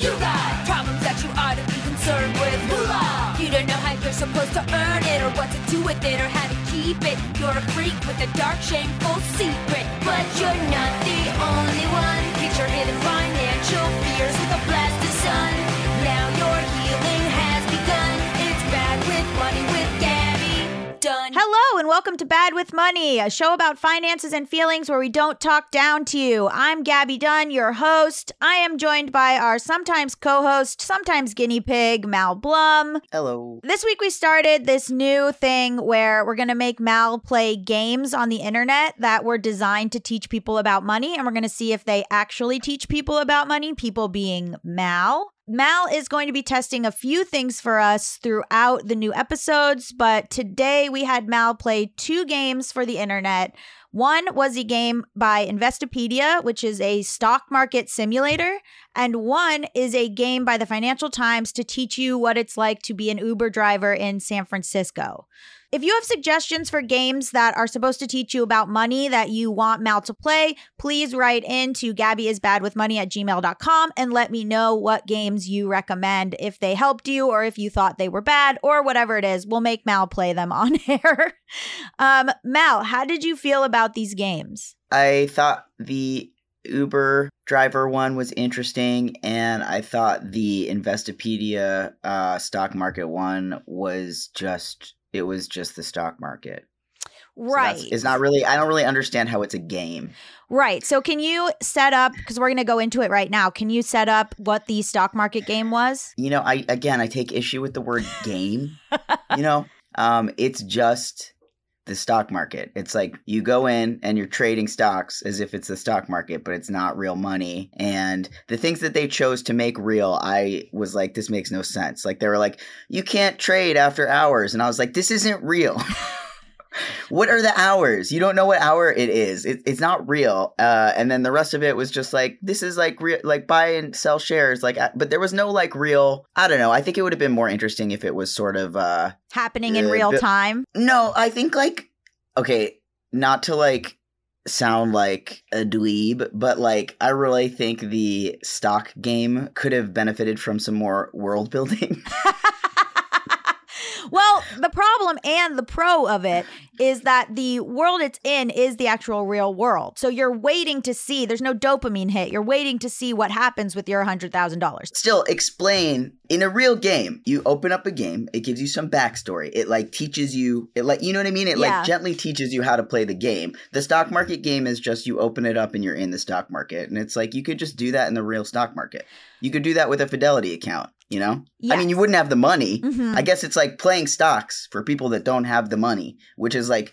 You got problems that you ought to be concerned with. Moolah. You don't know how you're supposed to earn it, or what to do with it, or how to keep it. You're a freak with a dark, shameful secret, but you're not the only one. Your hidden financial fears with a blast of sun. Now your and welcome to Bad with Money, a show about finances and feelings where we don't talk down to you. I'm Gabby Dunn, your host. I am joined by our sometimes co host, sometimes guinea pig, Mal Blum. Hello. This week we started this new thing where we're going to make Mal play games on the internet that were designed to teach people about money, and we're going to see if they actually teach people about money, people being Mal. Mal is going to be testing a few things for us throughout the new episodes, but today we had Mal play two games for the internet. One was a game by Investopedia, which is a stock market simulator, and one is a game by the Financial Times to teach you what it's like to be an Uber driver in San Francisco. If you have suggestions for games that are supposed to teach you about money that you want Mal to play, please write in to gabbyisbadwithmoney at gmail.com and let me know what games you recommend if they helped you or if you thought they were bad or whatever it is. We'll make Mal play them on air. um, Mal, how did you feel about these games? I thought the Uber driver one was interesting, and I thought the Investopedia uh, stock market one was just it was just the stock market. Right. that's- it's not really. I don't really understand how it's a game. Right. So can you set up because we're going to go into it right now. Can you set up what the stock market game was? You know, I again I take issue with the word game. you know, um, it's just the stock market. It's like you go in and you're trading stocks as if it's the stock market, but it's not real money. And the things that they chose to make real, I was like, this makes no sense. Like they were like, you can't trade after hours, and I was like, this isn't real. what are the hours? You don't know what hour it is. It, it's not real. Uh, and then the rest of it was just like this is like real, like buy and sell shares. Like, uh, but there was no like real. I don't know. I think it would have been more interesting if it was sort of. uh Happening in Uh, real time. No, I think like okay, not to like sound like a dweeb, but like I really think the stock game could have benefited from some more world building. Well, the problem and the pro of it is that the world it's in is the actual real world. So you're waiting to see, there's no dopamine hit. You're waiting to see what happens with your $100,000. Still, explain in a real game. You open up a game. It gives you some backstory. It like teaches you. It like you know what I mean. It Yeah. like gently teaches you how to play the game. The stock market game is just you open it up and you're in the stock market, and it's like you could just do that in the real stock market. You could do that with a Fidelity account. You know, I mean, you wouldn't have the money. Mhm. I guess it's like playing stocks for people that don't have the money, which is like,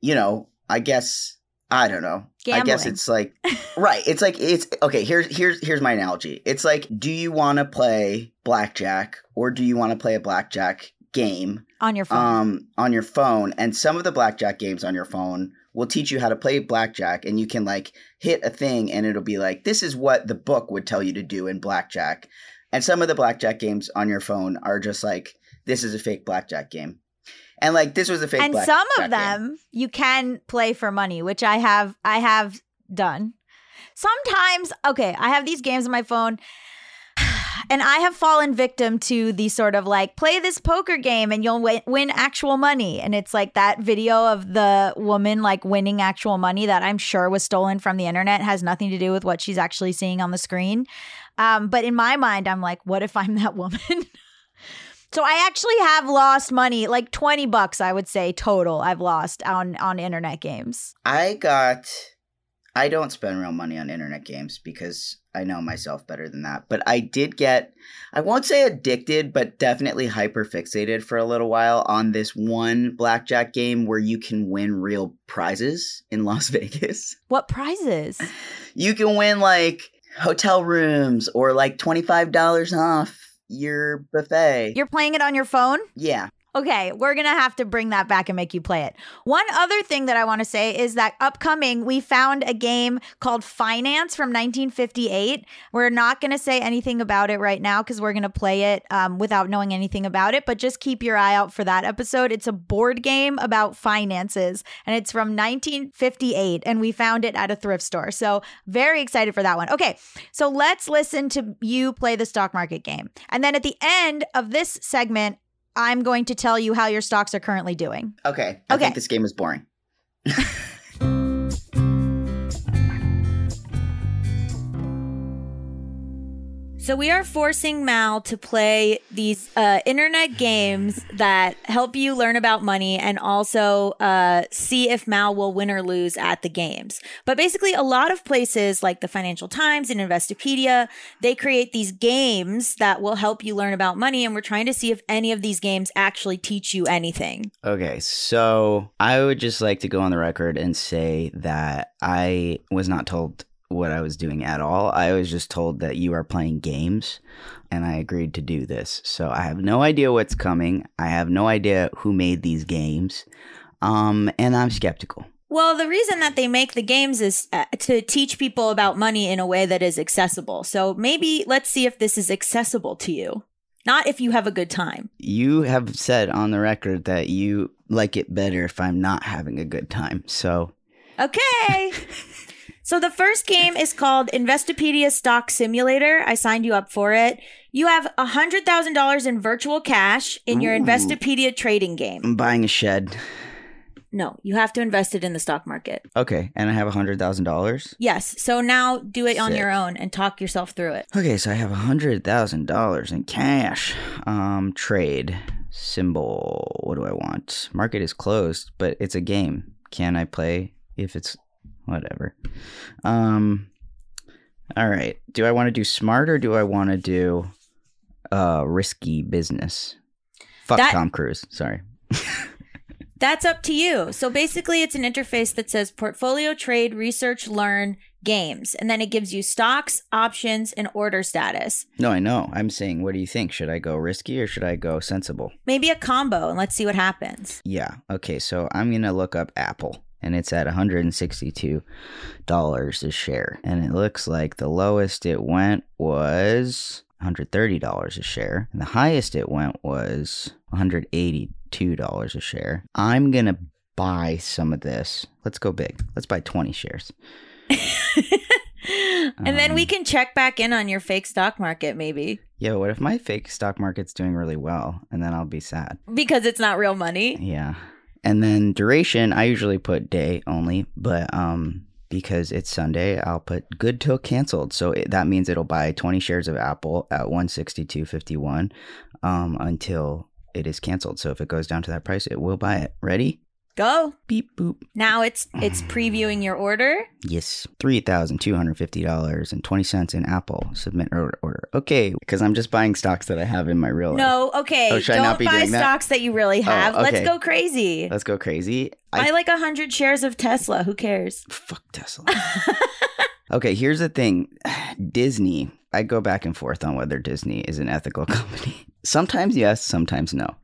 you know, I guess I don't know. Gambling. I guess it's like right. It's like it's okay. Here's here's here's my analogy. It's like, do you want to play blackjack or do you want to play a blackjack game on your phone. um on your phone? And some of the blackjack games on your phone will teach you how to play blackjack, and you can like hit a thing, and it'll be like, this is what the book would tell you to do in blackjack. And some of the blackjack games on your phone are just like, this is a fake blackjack game. And like this was a fake and some of game. them you can play for money, which I have I have done. Sometimes, okay, I have these games on my phone and I have fallen victim to the sort of like play this poker game and you'll win, win actual money and it's like that video of the woman like winning actual money that I'm sure was stolen from the internet has nothing to do with what she's actually seeing on the screen. Um, but in my mind, I'm like, what if I'm that woman? So I actually have lost money, like 20 bucks I would say total I've lost on on internet games. I got I don't spend real money on internet games because I know myself better than that. But I did get I won't say addicted, but definitely hyper fixated for a little while on this one blackjack game where you can win real prizes in Las Vegas. What prizes? You can win like hotel rooms or like $25 off your buffet. You're playing it on your phone? yeah. Okay, we're gonna have to bring that back and make you play it. One other thing that I want to say is that upcoming, we found a game called Finance from 1958. We're not gonna say anything about it right now because we're gonna play it um, without knowing anything about it. But just keep your eye out for that episode. It's a board game about finances, and it's from 1958, and we found it at a thrift store. So very excited for that one. Okay, so let's listen to you play the stock market game, and then at the end of this segment. I'm going to tell you how your stocks are currently doing. Okay. I Okay. think this game is boring. So we are forcing Mal to play these uh, internet games that help you learn about money and also uh, see if Mal will win or lose at the games. But basically, a lot of places like the Financial Times and Investopedia, they create these games that will help you learn about money, and we're trying to see if any of these games actually teach you anything. Okay, so I would just like to go on the record and say that I was not told what I was doing at all. I was just told that you are playing games, and I agreed to do this. So I have no idea what's coming. I have no idea who made these games, um, and I'm skeptical. Well, the reason that they make the games is uh, to teach people about money in a way that is accessible. So maybe let's see if this is accessible to you. Not if you have a good time. You have said on the record that you like it better if I'm not having a good time. So Okay. so the first game is called Investopedia Stock Simulator. I signed you up for it. You have $100,000 in virtual cash in your Ooh. Investopedia trading game. I'm buying a shed. No, you have to invest it in the stock market. Okay, and I have a hundred thousand dollars. Yes. So now do it on Sick. your own and talk yourself through it. Okay, so I have a hundred thousand dollars in cash. Um, trade symbol. What do I want? Market is closed, but it's a game. Can I play if it's whatever? Um, all right. Do I want to do smart or do I want to do uh risky business? Fuck That- Tom Cruise. Sorry. That's up to you. So basically, it's an interface that says portfolio, trade, research, learn, games. And then it gives you stocks, options, and order status. No, I know. I'm saying, what do you think? Should I go risky or should I go sensible? Maybe a combo, and let's see what happens. Yeah. Okay. So I'm gonna look up Apple, and it's at 162 dollars a share, and it looks like the lowest it went was 130 dollars a share, and the highest it went was 182 dollars a share. I'm gonna buy some of this. Let's go big. Let's buy 20 shares. and then we Um, can check back in on your fake stock market, maybe, Yo, what if my fake stock market's doing really well and then I'll be sad? because it's not real money. Yeah. And then duration, I usually put day only, but um because it's Sunday, I'll put good till canceled. So it, that means it'll buy 20 shares of Apple at 162.51 um until it is canceled. So if it goes down to that price, it will buy it. Ready? Go. Beep boop. Now it's it's previewing your order. Yes, three thousand two hundred fifty dollars and twenty cents in Apple. Submit order. order. Okay, because I'm just buying stocks that I have in my real life. No, okay. Oh, should I Don't not be buy doing that? stocks that you really oh, have. Let's okay. go crazy. Let's go crazy. buy I like a hundred shares of Tesla. Who cares? fuck Tesla. okay, here's the thing. Disney. I go back and forth on whether Disney is an ethical company. Sometimes yes, sometimes no.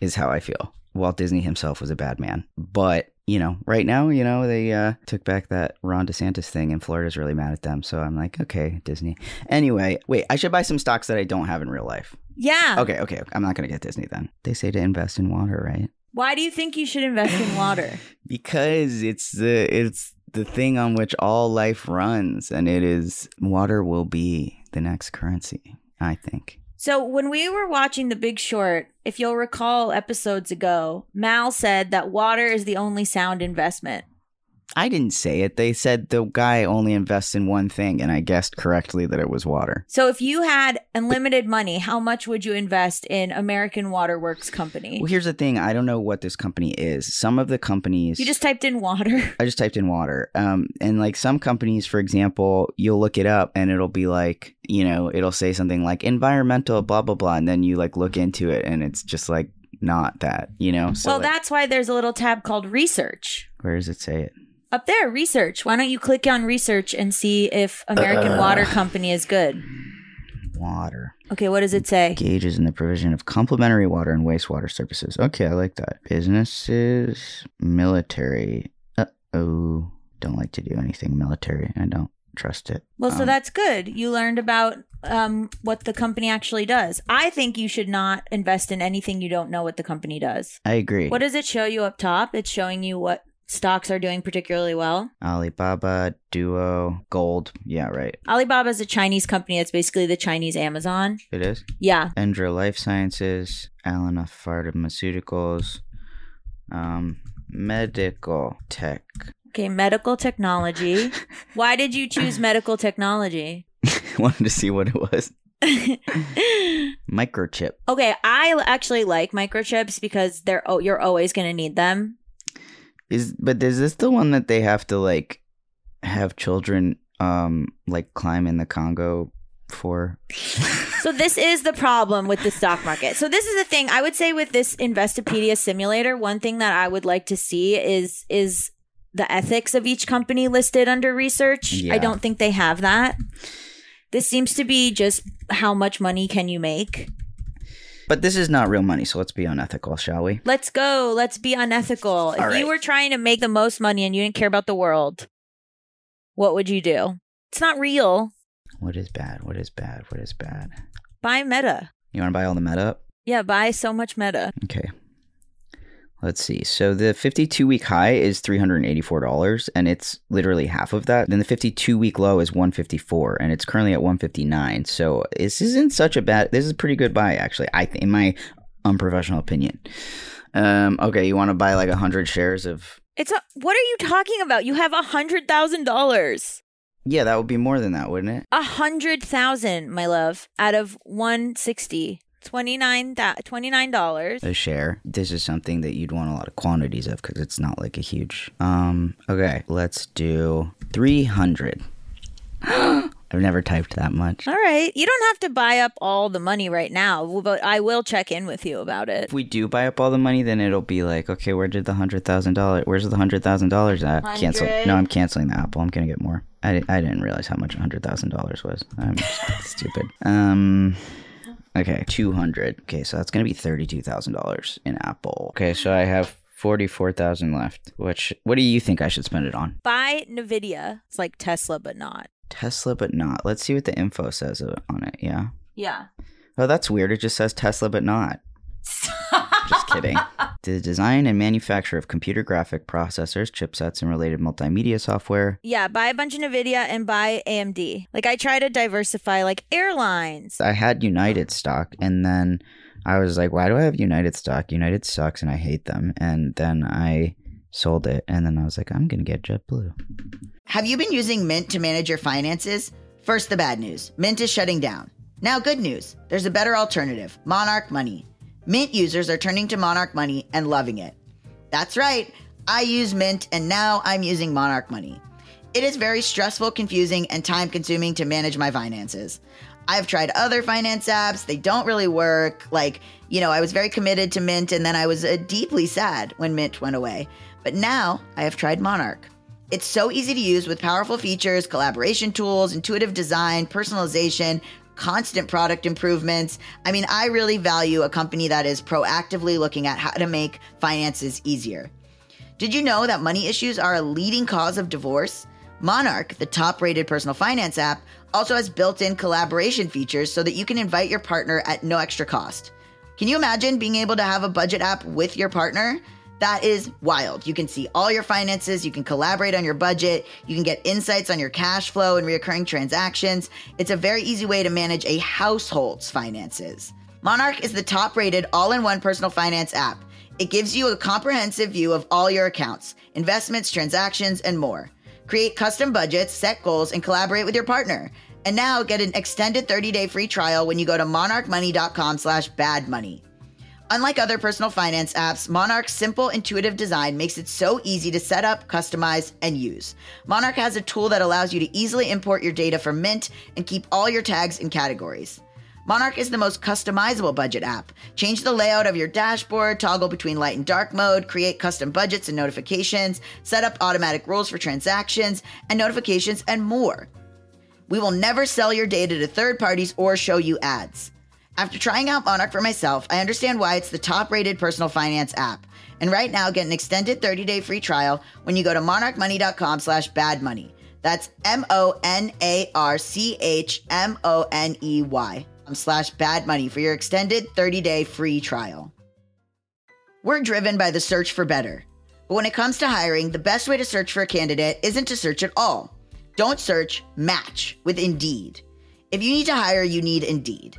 Is how I feel. Walt Disney himself was a bad man, but you know, right now, you know, they uh, took back that Ron DeSantis thing, and Florida's really mad at them. So I'm like, okay, Disney. Anyway, wait, I should buy some stocks that I don't have in real life. Yeah. Okay, okay, I'm not gonna get Disney then. They say to invest in water, right? Why do you think you should invest in water? Because it's the it's the thing on which all life runs, and it is water will be the next currency. I think. So when we were watching The Big Short, if you'll recall episodes ago, Mal said that water is the only sound investment. I didn't say it. They said the guy only invests in one thing, and I guessed correctly that it was water. So if you had unlimited money, how much would you invest in American Waterworks Company? Well, here's the thing. I don't know what this company is. Some of the companies. You just typed in water. I just typed in water. Um, and like some companies, for example, you'll look it up and it'll be like, you know, it'll say something like environmental, blah, blah, blah. And then you like look into it and it's just like not that, you know? So well, like, that's why there's a little tab called research. where does it say it? Up there, research. Why don't you click on research and see if American Uh. Water Company is good? Water. Okay, what does it say? Gauges in the provision of complementary water and wastewater services. Okay, I like that. Businesses, military. Uh oh. Don't like to do anything military. I don't trust it. Well, so Um, that's good. You learned about um, what the company actually does. I think you should not invest in anything you don't know what the company does. I agree. What does it show you up top? It's showing you what stocks are doing particularly well. Alibaba, Duo, Gold. Yeah, right. Alibaba is a Chinese company that's basically the Chinese Amazon. It is. Yeah. Endra Life Sciences, Alana Pharmaceuticals, um, Medical Tech. Okay, medical technology. Why did you choose medical technology? Wanted to see what it was. Microchip. okay, I actually like microchips because they're oh, you're always going to need them. Is but is this the one that they have to like have children um like climb in the Congo for? So this is the problem with the stock market. So this is the thing I would say with this Investopedia simulator. One thing that I would like to see is is the ethics of each company listed under research. Yeah. I don't think they have that. This seems to be just how much money can you make. But this is not real money, so let's be unethical, shall we? Let's go. Let's be unethical. If All you were trying to make the most money and you didn't care about the world, what would you do? It's not real. What is bad? What is bad? What is bad? Buy meta. You want to buy all the meta up? Yeah, buy so much meta. Okay. Let's see. So the 52 week high is $384 and it's literally half of that. Then the 52 week low is 154 and it's currently at 159. So this isn't such a bad this is a pretty good buy actually. I think in my unprofessional opinion. Um okay, you want to buy like 100 shares of It's a, what are you talking about? You have a hundred thousand dollars. Yeah, that would be more than that, wouldn't it? A hundred thousand, my love, out of one sixty. Twenty-nine twenty-nine dollars. A share. This is something that you'd want a lot of quantities of cuz it's not like a huge. Um okay, let's do 300. I've never typed that much. All right. You don't have to buy up all the money right now, but I will check in with you about it. If we do buy up all the money, then it'll be like, okay, where did the hundred thousand dollars? Where's the hundred thousand dollars at? Cancel. Hundred. No, I'm canceling the Apple. I'm gonna get more. I, I didn't realize how much a hundred thousand dollars was. I'm stupid. Um. Okay, two hundred. Okay, so that's gonna be thirty-two thousand dollars in Apple. Okay, so I have forty-four thousand left. Which, what do you think I should spend it on? Buy Nvidia. It's like Tesla, but not. Tesla, but not. Let's see what the info says on it. Yeah. Yeah. Oh, that's weird. It just says Tesla, but not. Just kidding. The design and manufacture of computer graphic processors, chipsets, and related multimedia software. Yeah, buy a bunch of Nvidia and buy AMD. Like I try to diversify, like airlines. I had United stock, and then I was like, why do I have United stock? United sucks, and I hate them. And then I sold it, and then I was like, I'm gonna get JetBlue. Have you been using Mint to manage your finances? First, the bad news Mint is shutting down. Now, good news there's a better alternative Monarch Money. Mint users are turning to Monarch Money and loving it. That's right, I use Mint and now I'm using Monarch Money. It is very stressful, confusing, and time consuming to manage my finances. I've tried other finance apps, they don't really work. Like, you know, I was very committed to Mint and then I was uh, deeply sad when Mint went away. But now I have tried Monarch. It's so easy to use with powerful features, collaboration tools, intuitive design, personalization, constant product improvements. I mean, I really value a company that is proactively looking at how to make finances easier. Did you know that money issues are a leading cause of divorce? Monarch, the top rated personal finance app, also has built in collaboration features so that you can invite your partner at no extra cost. Can you imagine being able to have a budget app with your partner? That is wild. You can see all your finances, you can collaborate on your budget, you can get insights on your cash flow and recurring transactions. It's a very easy way to manage a household's finances. Monarch is the top rated all in one personal finance app. It gives you a comprehensive view of all your accounts, investments, transactions, and more. Create custom budgets, set goals, and collaborate with your partner. And now get an extended 30-day free trial when you go to monarchmoney.com slash badmoney. Unlike other personal finance apps, Monarch's simple, intuitive design makes it so easy to set up, customize, and use. Monarch has a tool that allows you to easily import your data from Mint and keep all your tags and categories. Monarch is the most customizable budget app. Change the layout of your dashboard, toggle between light and dark mode, create custom budgets and notifications, set up automatic rules for transactions and notifications, and more. We will never sell your data to third parties or show you ads. After trying out Monarch for myself, I understand why it's the top rated personal finance app. And right now, get an extended 30 day free trial when you go to monarchmoney.com slash badmoney. That's M O N A R C H M O N E Y slash bad money for your extended 30 day free trial. We're driven by the search for better. But when it comes to hiring, the best way to search for a candidate isn't to search at all. Don't search, match with Indeed. If you need to hire, you need Indeed.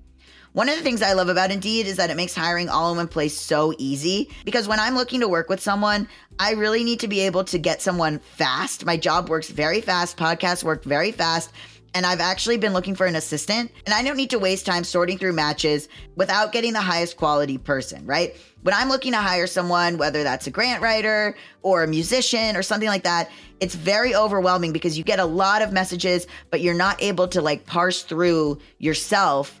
One of the things I love about Indeed is that it makes hiring all in one place so easy because when I'm looking to work with someone, I really need to be able to get someone fast. My job works very fast, podcasts work very fast. And I've actually been looking for an assistant, and I don't need to waste time sorting through matches without getting the highest quality person, right? When I'm looking to hire someone, whether that's a grant writer or a musician or something like that, it's very overwhelming because you get a lot of messages, but you're not able to like parse through yourself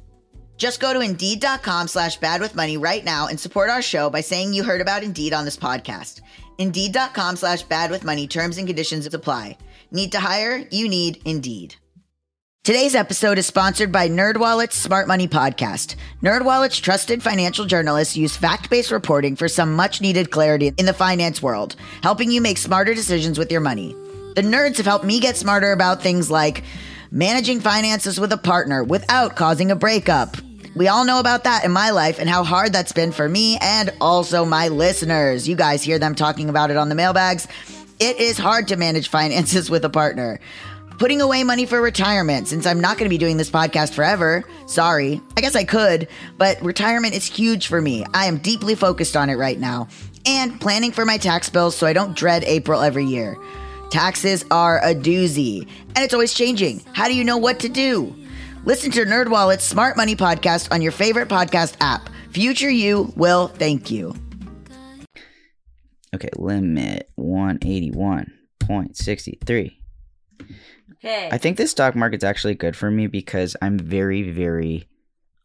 Just go to Indeed.com slash bad with money right now and support our show by saying you heard about Indeed on this podcast. Indeed.com slash bad with money terms and conditions apply. Need to hire? You need Indeed. Today's episode is sponsored by NerdWallet's Smart Money Podcast. NerdWallet's trusted financial journalists use fact-based reporting for some much-needed clarity in the finance world, helping you make smarter decisions with your money. The nerds have helped me get smarter about things like managing finances with a partner without causing a breakup we all know about that in my life and how hard that's been for me and also my listeners. You guys hear them talking about it on the mailbags. It is hard to manage finances with a partner. Putting away money for retirement, since I'm not going to be doing this podcast forever. Sorry. I guess I could, but retirement is huge for me. I am deeply focused on it right now. And planning for my tax bills so I don't dread April every year. Taxes are a doozy, and it's always changing. How do you know what to do? Listen to NerdWallet's Smart Money Podcast on your favorite podcast app. Future you will thank you. Okay, limit 181.63. Okay. I think this stock market's actually good for me because I'm very, very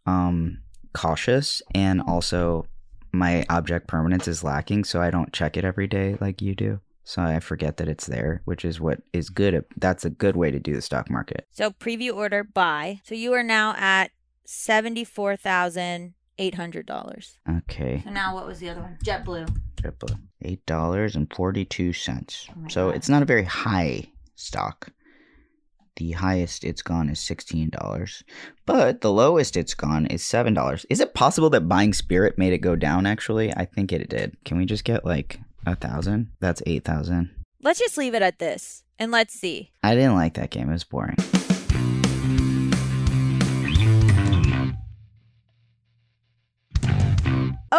um cautious and also my object permanence is lacking, so I don't check it every day like you do. So I forget that it's there, which is what is good. That's a good way to do the stock market. So preview order buy. So you are now at seventy-four thousand eight hundred dollars. Okay. So now what was the other one? JetBlue. JetBlue. Eight dollars and forty-two Oh so God. it's not a very high stock. The highest it's gone is sixteen dollars, but the lowest it's gone is seven dollars. Is it possible that buying Spirit made it go down? Actually, I think it did. Can we just get like a thousand? That's eight thousand. Let's just leave it at this and let's see. I didn't like that game. It was boring.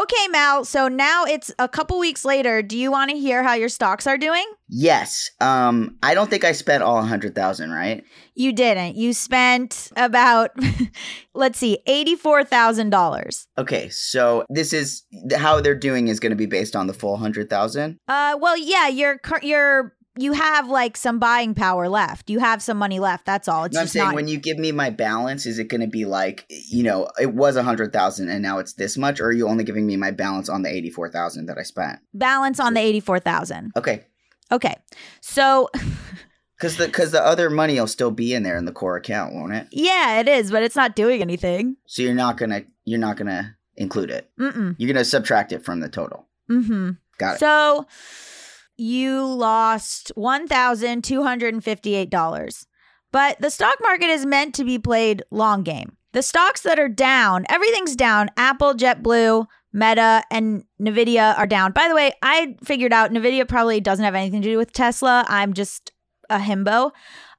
Okay, Mal. So now it's a couple weeks later. Do you want to hear how your stocks are doing? Yes. Um, I don't think I spent all 100,000, right? You didn't. You spent about, let's see, $84,000. Okay, so this is how they're doing is going to be based on the full 100,000. Uh, well, yeah, you're, cur- you're, you have like some buying power left. You have some money left. That's all. It's No, I'm saying not. when you give me my balance, is it going to be like, you know, it was a 100,000 and now it's this much, or are you only giving me my balance on the 84,000 that I spent? balance on the 84,000. Okay. Okay. So, Cuz the cuz the other money will still be in there in the core account, won't it? yeah, it is, but it's not doing anything. So you're not going to you're not to include it. Mm-mm. You're going to subtract it from the total. Mm-hmm. Got it. So you lost $1,258. But the stock market is meant to be played long game. The stocks that are down, everything's down. Apple, JetBlue, Meta, and Nvidia are down. By the way, I figured out Nvidia probably doesn't have anything to do with Tesla. I'm just a himbo.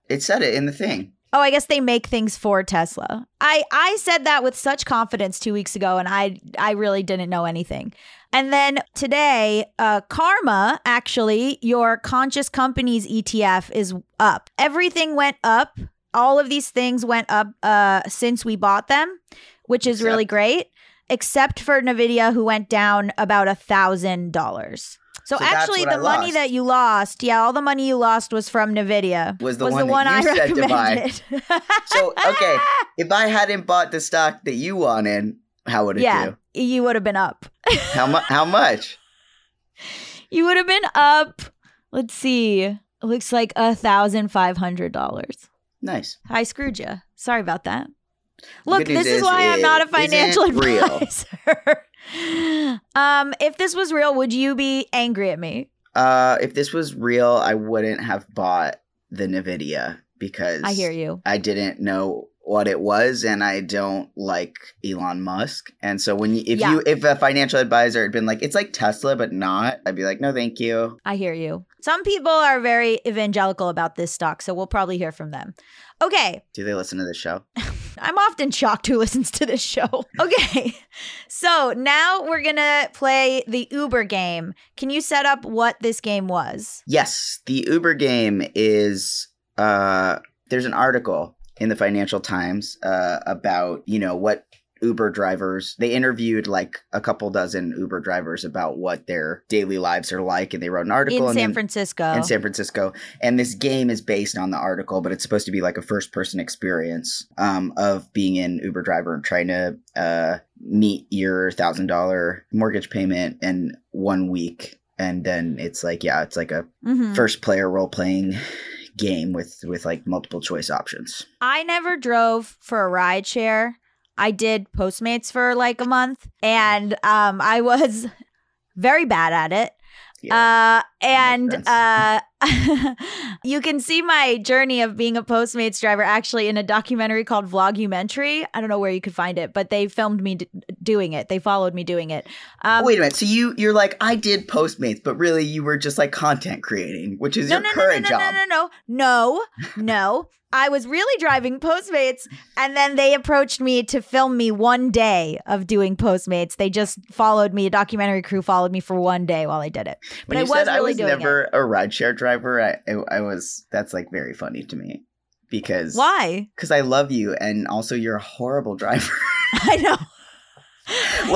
it said it in the thing. Oh, I guess they make things for Tesla. I I said that with such confidence 2 weeks ago and I I really didn't know anything. And then today, uh Karma, actually, your conscious companies ETF is up. Everything went up. All of these things went up uh since we bought them, which is really great, except for Nvidia who went down about a $1000. So, So actually, the money that you lost, yeah, all the money you lost was from Nvidia. Was the one that I you said to buy. recommended. So, okay, if I hadn't bought the stock that you wanted, how would it yeah, do? you would have been up. How much how much? you would have been up. Let's see. It looks like a thousand five hundred dollars. Nice. I screwed you. Sorry about that. Look, this is is why I'm not a financial advisor. um, if this was real, would you be angry at me? Uh, if this was real, I wouldn't have bought the Nvidia because I hear you. I didn't know what it was, and I don't like Elon Musk. And so when you, if Yeah. you if a financial advisor had been like, it's like Tesla, but not, I'd be like, no, thank you. I hear you. Some people are very evangelical about this stock, so we'll probably hear from them. Okay, Do they listen to the show? I'm often shocked who listens to this show. Okay. So now we're going to play the Uber game. Can you set up what this game was? Yes, the Uber game is. Uh, there's an article in the Financial Times uh, about you know what Uber drivers. They interviewed like a couple dozen Uber drivers about what their daily lives are like, and they wrote an article In San then- Francisco. in San Francisco. And this game is based on the article, but it's supposed to be like a first person experience um, of being an Uber driver and trying to uh, meet your thousand dollar mortgage payment in one week. And then it's like, yeah, it's like a Mhm. first player role playing game with with like multiple choice options. I never drove for a ride share. I did Postmates for like a month and um I was very bad at it. Yeah. Uh and uh you can see my journey of being a Postmates driver actually in a documentary called Vlogumentary. I don't know where you could find it, but they filmed me d- doing it. They followed me doing it. Um, Wait a minute. So you you're like I did Postmates, but really you were just like content creating, which is no, your no, no, current no, no, job. no, no, no, no, no. I was really driving Postmates, and then they approached me to film me one day of doing Postmates. They just followed me. A documentary crew followed me for one day while I did it. But I was said I was doing never a rideshare driver, I, I I was that's like very funny to me because Why? Because I love you, and also you're a horrible driver. I know.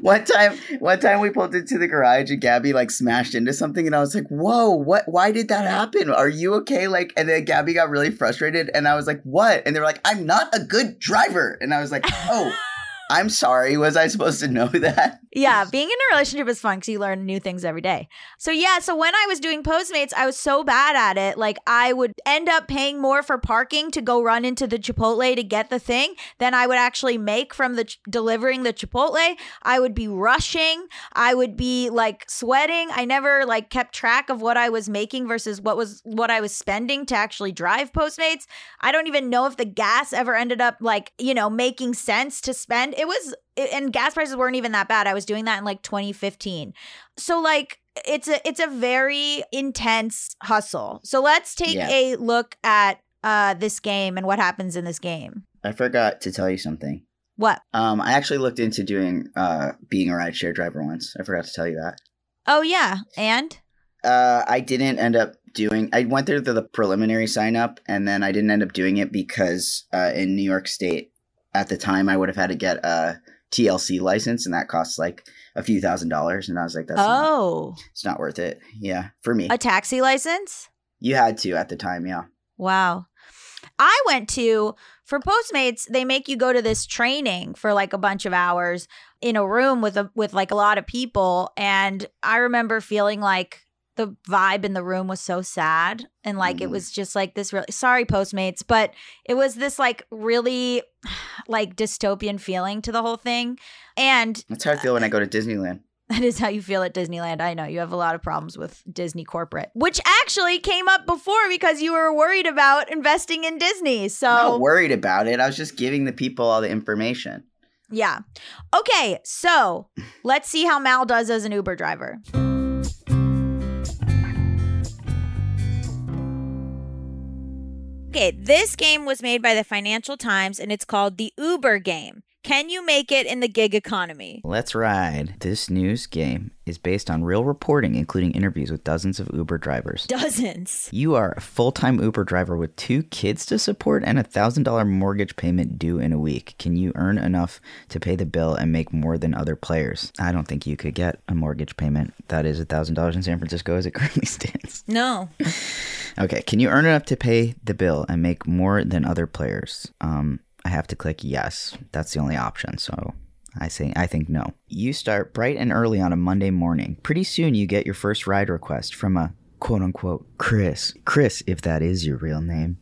one, time one time we pulled into the garage and Gabby like smashed into something and I was like, whoa, what why did that happen? Are you okay? Like and then Gabby got really frustrated and I was like, what? And they were like, I'm not a good driver. And I was like, oh. I'm sorry. Was I supposed to know that? Yeah, being in a relationship is fun because you learn new things every day. So, yeah, so when I was doing Postmates, I was so bad at it. Like, I would end up paying more for parking to go run into the Chipotle to get the thing than I would actually make from the ch- delivering the Chipotle. I would be rushing. I would be like sweating. I never like kept track of what I was making versus what was what I was spending to actually drive Postmates. I don't even know if the gas ever ended up like, you know, making sense to spend it was and gas prices weren't even that bad. I was doing that in like 2015. So like it's a it's a very intense hustle. So let's take Yeah. a look at uh this game and what happens in this game. I forgot to tell you something. What? Um, I actually looked into doing uh being a rideshare driver once. I forgot to tell you that. Oh yeah. And Uh, I didn't end up doing. I went through the, the preliminary sign up, and then I didn't end up doing it because uh, in New York State at the time I would have had to get a TLC license, and that costs like a few thousand dollars. And I was like, that's not, oh, it's not worth it. Yeah, for me, a taxi license? you had to at the time. Yeah. Wow. I went to for Postmates, they make you go to this training for like a bunch of hours in a room with a with like a lot of people and I remember feeling like the vibe in the room was so sad and like it Mhm. was just like this really sorry Postmates, but it was this like really like dystopian feeling to the whole thing. And That's how I feel when I go to Disneyland. that is how you feel at Disneyland. I know you have a lot of problems with Disney corporate, which actually came up before because you were worried about investing in Disney. So, I'm not worried about it. I was just giving the people all the information. yeah. Okay, so let's see how Mal does as an Uber driver. Okay, this game was made by the Financial Times and it's called the Uber game. Can you make it in the gig economy? Let's ride. This news game is based on real reporting, including interviews with dozens of Uber drivers. Dozens. You are a full time Uber driver with two kids to support and a $1,000 mortgage payment due in a week. Can you earn enough to pay the bill and make more than other players? I don't think you could get a mortgage payment that is a $1,000 in San Francisco as it currently stands. No. Okay, can you earn enough to pay the bill and make more than other players? Um, I have to click yes. That's the only option. So I say I think no. You start bright and early on a Monday morning. Pretty soon you get your first ride request from a quote unquote Chris. Chris, if that is your real name.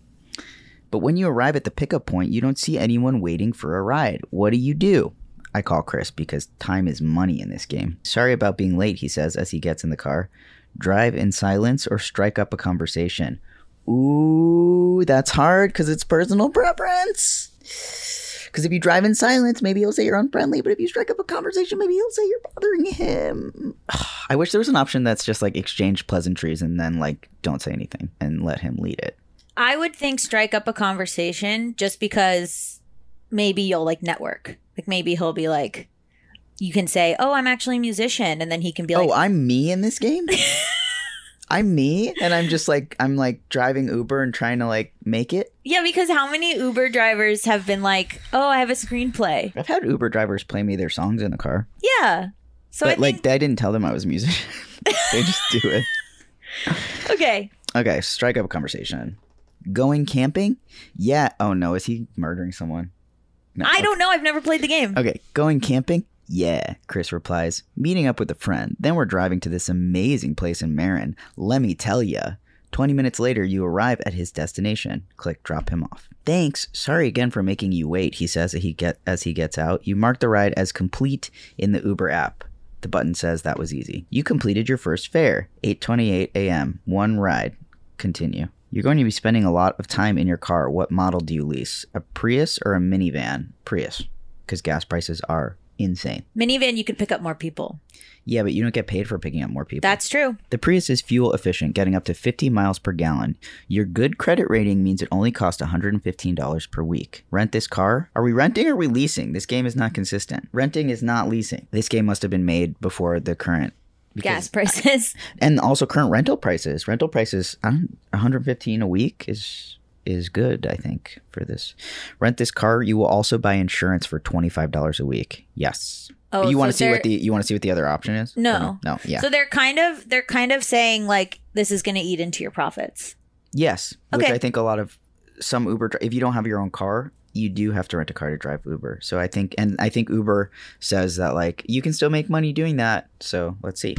But when you arrive at the pickup point, you don't see anyone waiting for a ride. What do you do? I call Chris because time is money in this game. Sorry about being late, he says as he gets in the car. Drive in silence or strike up a conversation. Ooh, that's hard because it's personal preference. Because if you drive in silence, maybe he'll say you're unfriendly, but if you strike up a conversation, maybe he'll say you're bothering him. I wish there was an option that's just like exchange pleasantries and then like don't say anything and let him lead it. I would think strike up a conversation just because maybe you'll like network. Like maybe he'll be like, you can say, "Oh, I'm actually a musician," and then he can be oh, like, oh, I'm me in this game? I'm me and I'm just like I'm like driving Uber and trying to like make it. "Yeah," because how many Uber drivers have been like, "Oh, I have a screenplay." I've had Uber drivers play me their songs in the car. Yeah. So I like think I didn't tell them I was a musician. they just do it. okay. Okay, strike up a conversation. Going camping? Yeah. Oh no, is he murdering someone? No. I don't know. I've never played the game. Okay, going camping? Yeah, Chris replies. Meeting up with a friend. Then we're driving to this amazing place in Marin. Let me tell ya. 20 minutes later, you arrive at his destination. Click drop him off. Thanks. Sorry again for making you wait, he says as he, get, as he gets out. You mark the ride as complete in the Uber app. The button says that was easy. You completed your first fare. 8:28 a.m. One ride. Continue. You're going to be spending a lot of time in your car. What model do you lease? A Prius or a minivan? Prius, because gas prices are insane. Minivan, you could pick up more people. Yeah, but you don't get paid for picking up more people. That's true. the Prius is fuel efficient, getting up to 50 miles per gallon. Your good credit rating means it only costs $115 per week. Rent this car? Are we renting or are we leasing? This game is not consistent. Renting is not leasing. This game must have been made before the current Gas prices. and also current rental prices. Rental prices, 115 a week is is good, I think, for this. Rent this car. You will also buy insurance for twenty five dollars a week. Yes. Oh, you want to see what the you want to see what the other option is? Or No. No. Yeah. So they're kind of they're kind of saying like this is going to eat into your profits. yes. Which Okay. I think a lot of some Uber. If you don't have your own car, you do have to rent a car to drive Uber. So I think, and I think Uber says that like you can still make money doing that. So let's see.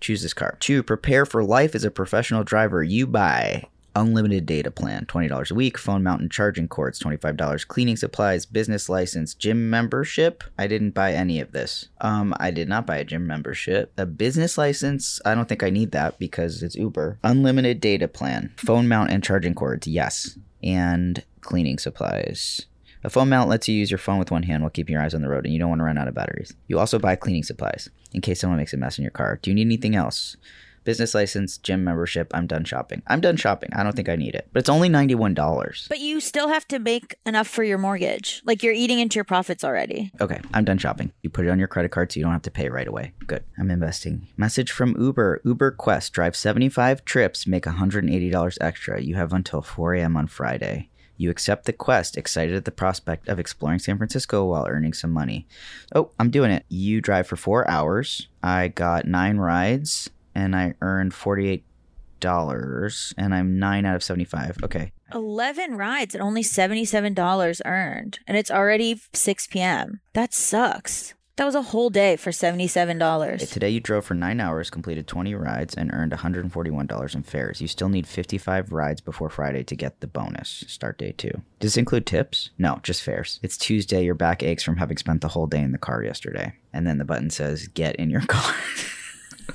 Choose this car. Two, prepare for life as a professional driver. You buy unlimited data plan, $20 a week, phone mount and charging cords, $25, cleaning supplies, business license, gym membership. I didn't buy any of this. Um, I did not buy a gym membership. A business license, I don't think I need that because it's Uber. Unlimited data plan, phone mount and charging cords, yes. And cleaning supplies. A phone mount lets you use your phone with one hand while keeping your eyes on the road, and you don't want to run out of batteries. You also buy cleaning supplies in case someone makes a mess in your car. Do you need anything else? Business license, gym membership. I'm done shopping. I'm done shopping. I don't think I need it. But it's only $91. But you still have to make enough for your mortgage. Like you're eating into your profits already. Okay, I'm done shopping. You put it on your credit card so you don't have to pay right away. Good. I'm investing. Message from Uber. Uber Quest. Drive 75 trips, make $180 extra. You have until 4 a.m. on Friday. You accept the quest, excited at the prospect of exploring San Francisco while earning some money. Oh, I'm doing it. You drive for four hours. I got nine rides and I earned $48 and I'm nine out of 75. Okay. 11 rides and only $77 earned. And it's already 6 p.m. That sucks. That was a whole day for $77. Today you drove for nine hours, completed 20 rides, and earned $141 in fares. You still need 55 rides before Friday to get the bonus. Start day two. Does this include tips? No, just fares. It's Tuesday. Your back aches from having spent the whole day in the car yesterday. And then the button says, get in your car.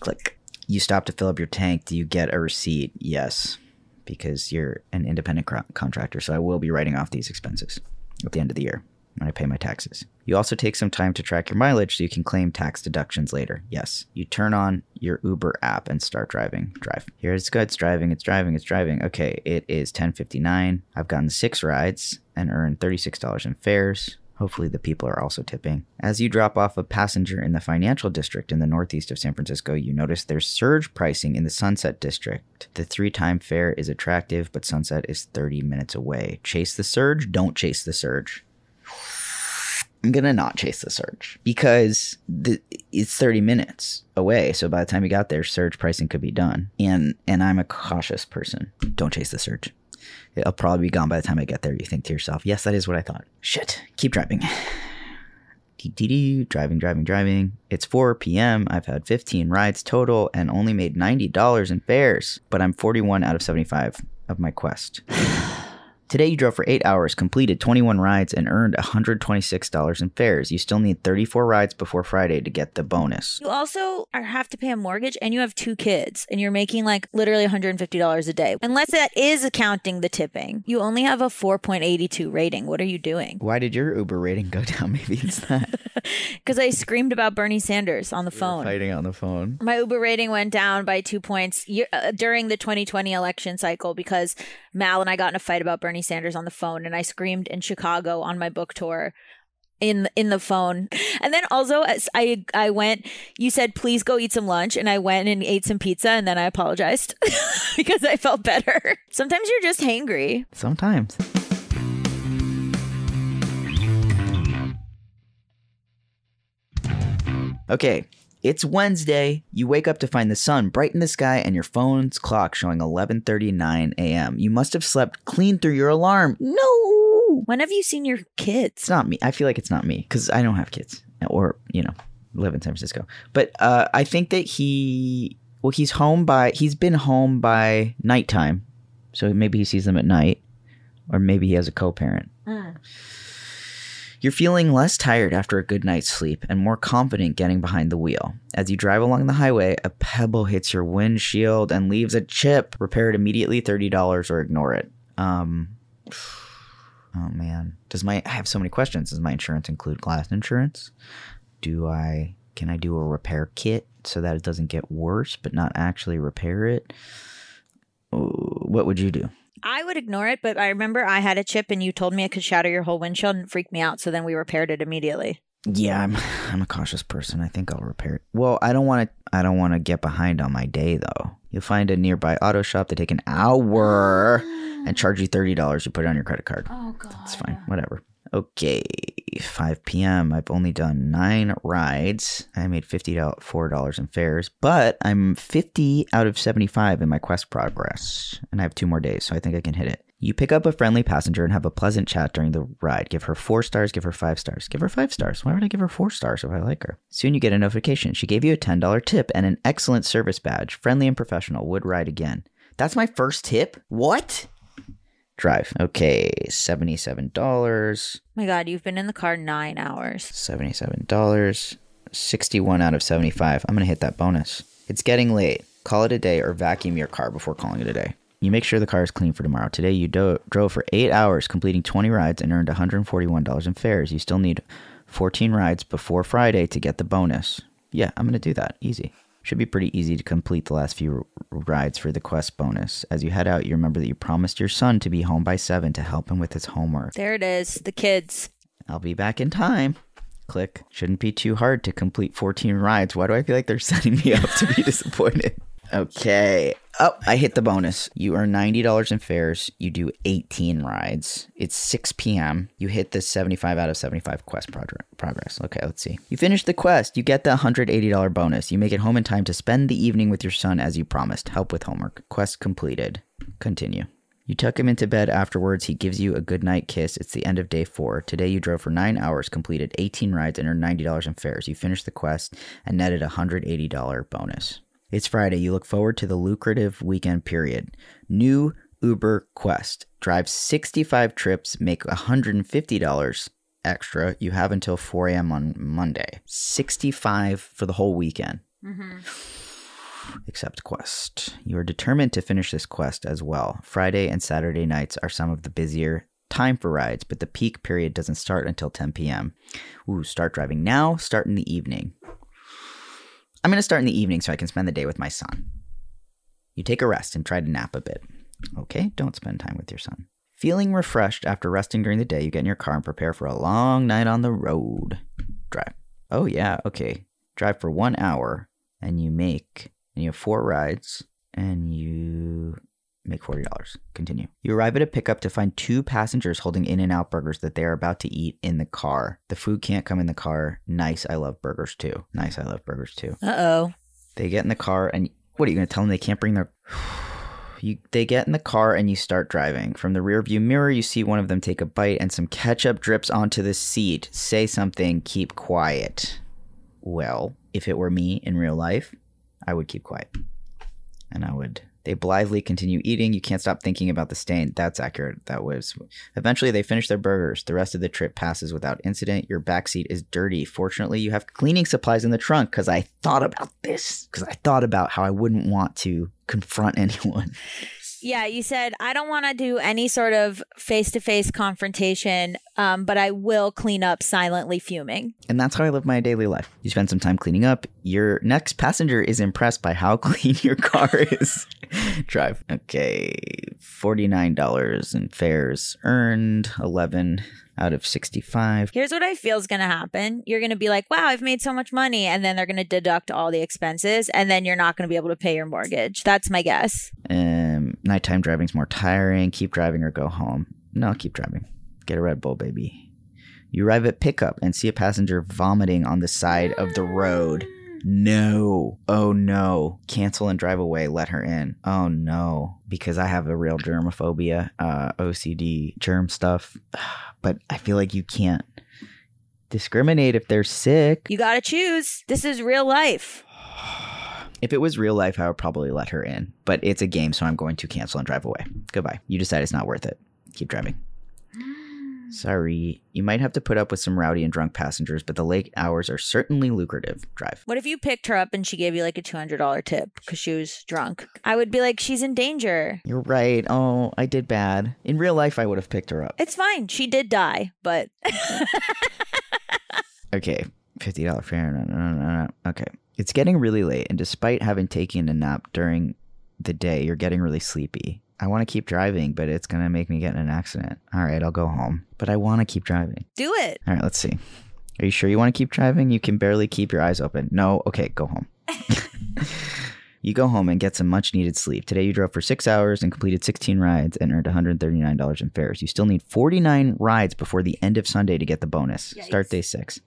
Click. You stop to fill up your tank. Do you get a receipt? Yes, because you're an independent cro- contractor. So I will be writing off these expenses at the end of the year when I pay my taxes. You also take some time to track your mileage so you can claim tax deductions later. Yes. You turn on your Uber app and start driving. Drive. Here it's good. It's driving. It's driving. It's driving. Okay, it is 10:59. I've gotten 6 rides and earned $36 in fares. Hopefully, the people are also tipping. As you drop off a passenger in the financial district in the northeast of San Francisco, you notice there's surge pricing in the Sunset District. The three time fare is attractive, but Sunset is 30 minutes away. Chase the surge? Don't chase the surge. I'm gonna not chase the surge because the, it's 30 minutes away. So by the time you got there, surge pricing could be done. And and I'm a cautious person. Don't chase the surge. It'll probably be gone by the time I get there. You think to yourself, yes, that is what I thought. Shit. Keep driving. Dee-dee-dee. Driving, driving, driving. It's 4 p.m. I've had 15 rides total and only made $90 in fares, but I'm 41 out of 75 of my quest. Today you drove for eight hours, completed 21 rides, and earned $126 in fares. You still need 34 rides before Friday to get the bonus. You also are, have to pay a mortgage and you have two kids and you're making like literally $150 a day. Unless that is accounting the tipping, you only have a 4.82 rating. What are you doing? Why did your Uber rating go down? Maybe it's that. Because I screamed about Bernie Sanders on the phone. Fighting on the phone. My Uber rating went down by two points uh, during the 2020 election cycle because Mal and I got in a fight about Bernie Sanders on the phone, and I screamed in Chicago on my book tour in in the phone. And then also as I I went, you said please go eat some lunch, and I went and ate some pizza, and then I apologized because I felt better. Sometimes you're just hangry. Sometimes. Okay, it's Wednesday. You wake up to find the sun bright in the sky and your phone's clock showing 11:39 a.m. You must have slept clean through your alarm. No. When have you seen your kids? It's not me. I feel like it's not me cuz I don't have kids or, you know, live in San Francisco. But uh I think that he well he's home by he's been home by nighttime. So maybe he sees them at night or maybe he has a co-parent. You're feeling less tired after a good night's sleep and more confident getting behind the wheel. As you drive along the highway, a pebble hits your windshield and leaves a chip. Repair it immediately, $30 or ignore it. Um Oh man. Does my I have so many questions. Does my insurance include glass insurance? Do I can I do a repair kit so that it doesn't get worse but not actually repair it? What would you do? I would ignore it, but I remember I had a chip and you told me it could shatter your whole windshield and freak me out. So then we repaired it immediately. Yeah, I'm I'm a cautious person. I think I'll repair it. Well, I don't want to I don't want to get behind on my day though. You'll find a nearby auto shop They take an hour and charge you thirty dollars. You put it on your credit card. Oh god. It's fine. Whatever. Okay, 5 p.m. I've only done nine rides. I made $54 in fares, but I'm 50 out of 75 in my quest progress. And I have two more days, so I think I can hit it. You pick up a friendly passenger and have a pleasant chat during the ride. Give her four stars, give her five stars. Give her five stars. Why would I give her four stars if I like her? Soon you get a notification. She gave you a $10 tip and an excellent service badge. Friendly and professional. Would ride again. That's my first tip? What? Drive. Okay, $77. My god, you've been in the car nine hours. $77. 61 out of 75. I'm going to hit that bonus. It's getting late. Call it a day or vacuum your car before calling it a day. You make sure the car is clean for tomorrow. Today you do- drove for 8 hours, completing 20 rides and earned $141 in fares. You still need 14 rides before Friday to get the bonus. Yeah, I'm going to do that. Easy. Should be pretty easy to complete the last few rides for the quest bonus. As you head out, you remember that you promised your son to be home by 7 to help him with his homework. There it is. The kids. I'll be back in time. Click. Shouldn't be too hard to complete 14 rides. Why do I feel like they're setting me up to be disappointed? Okay. Oh, I hit the bonus. You earn $90 in fares. You do 18 rides. It's 6 p.m. You hit the 75 out of 75 quest prog- progress. Okay, let's see. You finish the quest. You get the $180 bonus. You make it home in time to spend the evening with your son as you promised. Help with homework. Quest completed. Continue. You tuck him into bed afterwards. He gives you a goodnight kiss. It's the end of day four. Today you drove for nine hours, completed 18 rides, and earned $90 in fares. You finished the quest and netted a $180 bonus. It's Friday. You look forward to the lucrative weekend period. New Uber Quest. Drive 65 trips, make $150 extra. You have until 4 a.m. on Monday. 65 for the whole weekend mm-hmm. except quest. You are determined to finish this quest as well. Friday and Saturday nights are some of the busier time for rides, but the peak period doesn't start until 10 p.m. Ooh, start driving now, start in the evening. I'm going to start in the evening so I can spend the day with my son. You take a rest and try to nap a bit. Okay, don't spend time with your son. Feeling refreshed after resting during the day, you get in your car and prepare for a long night on the road. Drive. Oh, yeah, okay. Drive for one hour and you make and you have four rides and you make $40. Continue. You arrive at a pickup to find two passengers holding In N Out burgers that they are about to eat in the car. The food can't come in the car. Nice, I love burgers too. Nice, I love burgers too. Uh oh. They get in the car and what are you going to tell them they can't bring their You, they get in the car and you start driving. From the rearview mirror, you see one of them take a bite and some ketchup drips onto the seat. Say something, keep quiet. Well, if it were me in real life, I would keep quiet. And I would They blithely continue eating. You can't stop thinking about the stain. That's accurate. That was. Eventually, they finish their burgers. The rest of the trip passes without incident. Your backseat is dirty. Fortunately, you have cleaning supplies in the trunk because I thought about this. Because I thought about how I wouldn't want to confront anyone. Yeah, you said I don't want to do any sort of face-to-face confrontation, um, but I will clean up silently fuming. And that's how I live my daily life. You spend some time cleaning up. Your next passenger is impressed by how clean your car is. Drive. Okay. $49 in fares earned, 11 out of 65. Here's what I feel is going to happen. You're going to be like, wow, I've made so much money. And then they're going to deduct all the expenses. And then you're not going to be able to pay your mortgage. That's my guess. Um, nighttime driving's more tiring. Keep driving or go home. No, keep driving. Get a Red Bull, baby. You arrive at pickup and see a passenger vomiting on the side of the road. No. Oh no. Cancel and drive away. Let her in. Oh no. Because I have a real germophobia, uh, OCD, germ stuff. But I feel like you can't discriminate if they're sick. You got to choose. This is real life. If it was real life, I would probably let her in. But it's a game, so I'm going to cancel and drive away. Goodbye. You decide it's not worth it. Keep driving. Sorry. You might have to put up with some rowdy and drunk passengers, but the late hours are certainly lucrative. Drive. What if you picked her up and she gave you like a $200 tip because she was drunk? I would be like, she's in danger. You're right. Oh, I did bad. In real life, I would have picked her up. It's fine. She did die, but Okay. $50 fare. No, no, no, no, no. Okay. It's getting really late, and despite having taken a nap during the day, you're getting really sleepy. I want to keep driving, but it's going to make me get in an accident. All right, I'll go home. But I want to keep driving. do it. All right, let's see. Are you sure you want to keep driving? You can barely keep your eyes open. No? Okay, go home. you go home and get some much needed sleep. Today you drove for six hours and completed 16 rides and earned $139 in fares. You still need 49 rides before the end of Sunday to get the bonus. Start day six.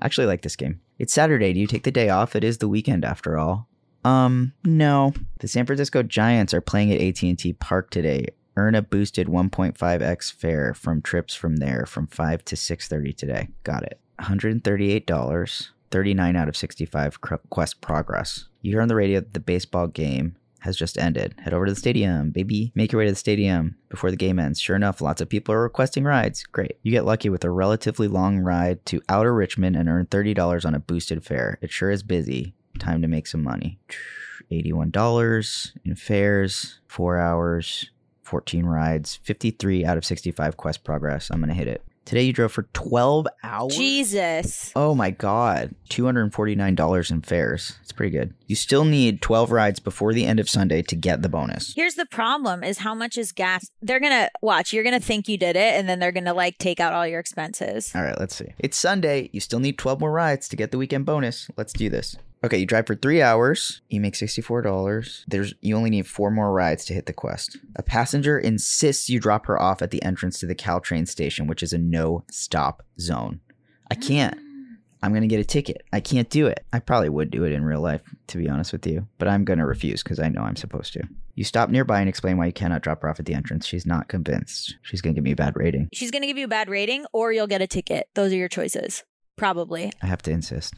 I actually like this game. It's Saturday. Do you take the day off? It is the weekend after all. Um, no. The San Francisco Giants are playing at AT&T Park today. Earn a boosted 1.5x fare from trips from there from 5 to 6:30 today. Got it. $138. 39 out of 65 quest progress. You hear on the radio that the baseball game has just ended. Head over to the stadium, baby. Make your way to the stadium before the game ends. Sure enough, lots of people are requesting rides. Great. You get lucky with a relatively long ride to outer Richmond and earn $30 on a boosted fare. It sure is busy. Time to make some money. $81 in fares, four hours, 14 rides, 53 out of 65 quest progress. I'm going to hit it. Today you drove for 12 hours. Jesus. Oh my god. $249 in fares. It's pretty good. You still need 12 rides before the end of Sunday to get the bonus. Here's the problem is how much is gas? They're going to watch. You're going to think you did it and then they're going to like take out all your expenses. All right, let's see. It's Sunday. You still need 12 more rides to get the weekend bonus. Let's do this. Okay, you drive for three hours. You make $64. There's you only need four more rides to hit the quest. A passenger insists you drop her off at the entrance to the Caltrain station, which is a no-stop zone. I can't. Mm. I'm gonna get a ticket. I can't do it. I probably would do it in real life, to be honest with you, but I'm gonna refuse because I know I'm supposed to. You stop nearby and explain why you cannot drop her off at the entrance. She's not convinced. She's gonna give me a bad rating. She's going to give you a bad rating or you'll get a ticket. Those are your choices. Probably. I have to insist.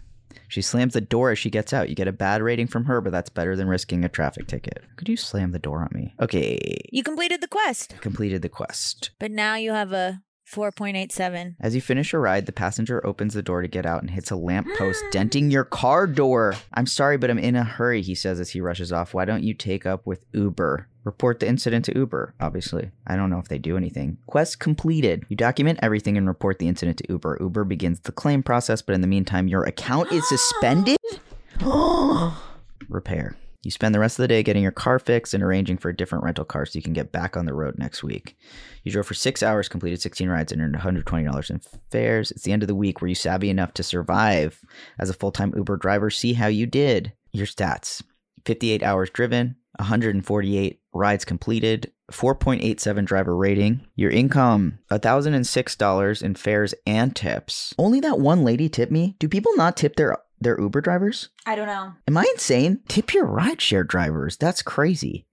She slams the door as she gets out. You get a bad rating from her, but that's better than risking a traffic ticket. Could you slam the door on me? Okay. You completed the quest, Completed the quest. but now you have a 4.87. As you finish your ride, the passenger opens the door to get out and hits a lamppost, denting your car door. I'm sorry, but I'm in a hurry, he says as he rushes off. Why don't you take up with Uber? Report the incident to Uber, obviously. I don't know if they do anything. Quest completed. You document everything and report the incident to Uber. Uber begins the claim process, but in the meantime, your account is suspended? Repair. You spend the rest of the day getting your car fixed and arranging for a different rental car so you can get back on the road next week. You drove for six hours, completed 16 rides, and earned $120 in fares. It's the end of the week. Were you savvy enough to survive as a full time Uber driver? See how you did. Your stats 58 hours driven, 148 rides completed, 4.87 driver rating. Your income $1,006 in fares and tips. Only that one lady tipped me. Do people not tip their their Uber drivers? I don't know. Am I insane? Tip your rideshare drivers. That's crazy.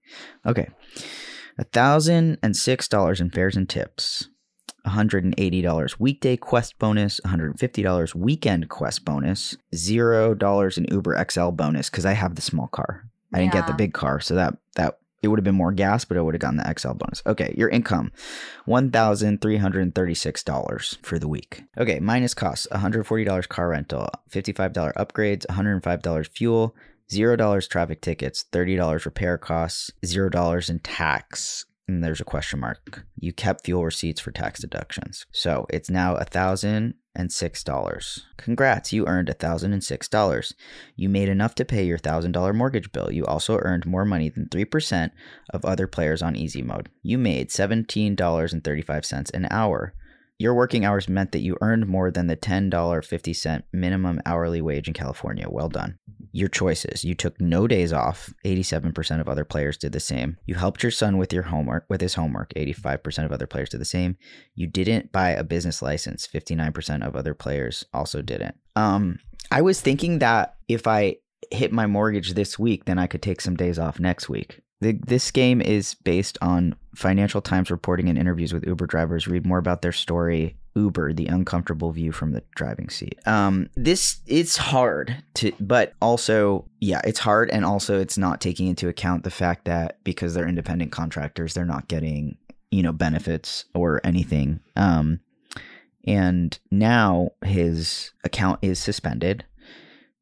Okay. $1,006 in fares and tips. $180 weekday quest bonus, $150 weekend quest bonus, $0 in Uber XL bonus because I have the small car. I didn't get the big car, so that that it would have been more gas, but I would have gotten the XL bonus. Okay, your income, one thousand three hundred thirty-six dollars for the week. Okay, minus costs, one hundred forty dollars car rental, fifty-five dollar upgrades, one hundred five dollars fuel, zero dollars traffic tickets, thirty dollars repair costs, zero dollars in tax. And there's a question mark. You kept fuel receipts for tax deductions. So it's now a thousand and six dollars. Congrats, you earned a thousand and six dollars. You made enough to pay your thousand dollar mortgage bill. You also earned more money than three percent of other players on easy mode. You made seventeen dollars and thirty five cents an hour. Your working hours meant that you earned more than the $10.50 minimum hourly wage in California. Well done. Your choices. You took no days off. 87% of other players did the same. You helped your son with your homework, with his homework. 85% of other players did the same. You didn't buy a business license. 59% of other players also didn't. Um, I was thinking that if I hit my mortgage this week, then I could take some days off next week. The, this game is based on Financial Times reporting and interviews with Uber drivers. Read more about their story. Uber, the uncomfortable view from the driving seat. Um, this it's hard to, but also, yeah, it's hard, and also it's not taking into account the fact that because they're independent contractors, they're not getting you know benefits or anything. Um, and now his account is suspended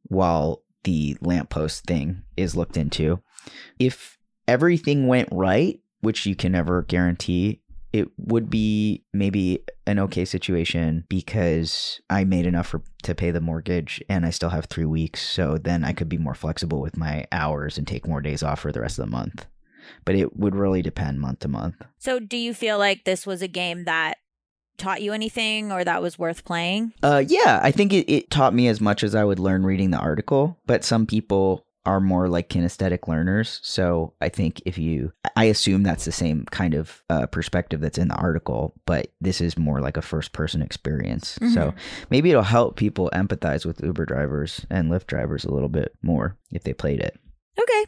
while the lamppost thing is looked into. If everything went right, which you can never guarantee, it would be maybe an okay situation because I made enough for, to pay the mortgage and I still have three weeks. So then I could be more flexible with my hours and take more days off for the rest of the month. But it would really depend month to month. So, do you feel like this was a game that taught you anything or that was worth playing? Uh, yeah, I think it, it taught me as much as I would learn reading the article. But some people are more like kinesthetic learners. So I think if you, I assume that's the same kind of uh, perspective that's in the article, but this is more like a first person experience. Mm-hmm. So maybe it'll help people empathize with Uber drivers and Lyft drivers a little bit more if they played it. Okay.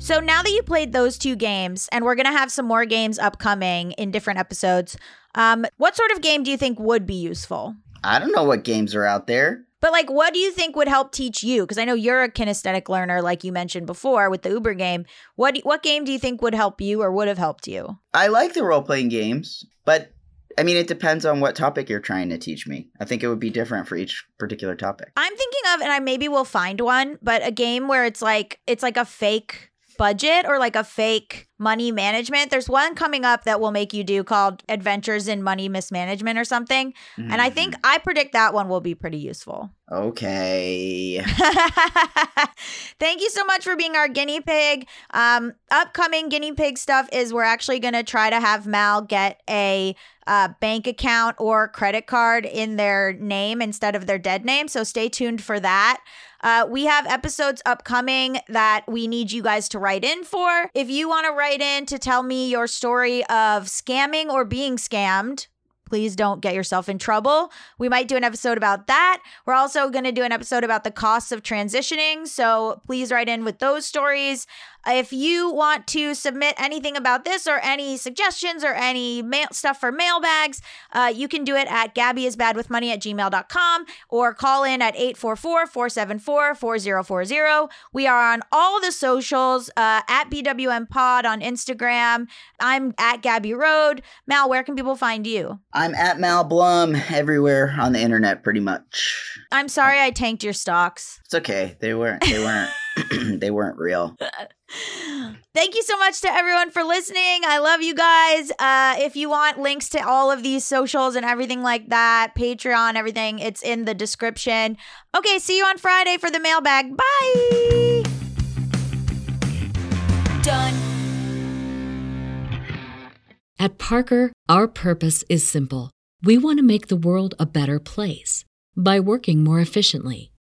So now that you played those two games, and we're going to have some more games upcoming in different episodes, um, what sort of game do you think would be useful? I don't know what games are out there. But like, what do you think would help teach you? Because I know you're a kinesthetic learner, like you mentioned before with the Uber game. What what game do you think would help you or would have helped you? I like the role playing games, but I mean, it depends on what topic you're trying to teach me. I think it would be different for each particular topic. I'm thinking of, and I maybe will find one, but a game where it's like it's like a fake budget or like a fake money management. There's one coming up that will make you do called Adventures in Money Mismanagement or something. Mm. And I think mm. I predict that one will be pretty useful. Okay. Thank you so much for being our guinea pig. Um, upcoming guinea pig stuff is we're actually going to try to have Mal get a uh, bank account or credit card in their name instead of their dead name. So stay tuned for that. Uh, we have episodes upcoming that we need you guys to write in for. If you want to write in to tell me your story of scamming or being scammed, please don't get yourself in trouble. We might do an episode about that. We're also going to do an episode about the costs of transitioning. So please write in with those stories. If you want to submit anything about this or any suggestions or any mail stuff for mailbags, uh, you can do it at gabbyisbadwithmoney at gmail.com or call in at 844-474-4040. We are on all the socials uh, at BWM Pod on Instagram. I'm at Gabby Road. Mal, where can people find you? I'm at Mal Blum everywhere on the internet, pretty much. I'm sorry I tanked your stocks. It's okay. They weren't. They weren't. they weren't real. Thank you so much to everyone for listening. I love you guys. Uh, if you want links to all of these socials and everything like that, Patreon, everything, it's in the description. Okay, see you on Friday for the mailbag. Bye. Done. At Parker, our purpose is simple. We want to make the world a better place by working more efficiently,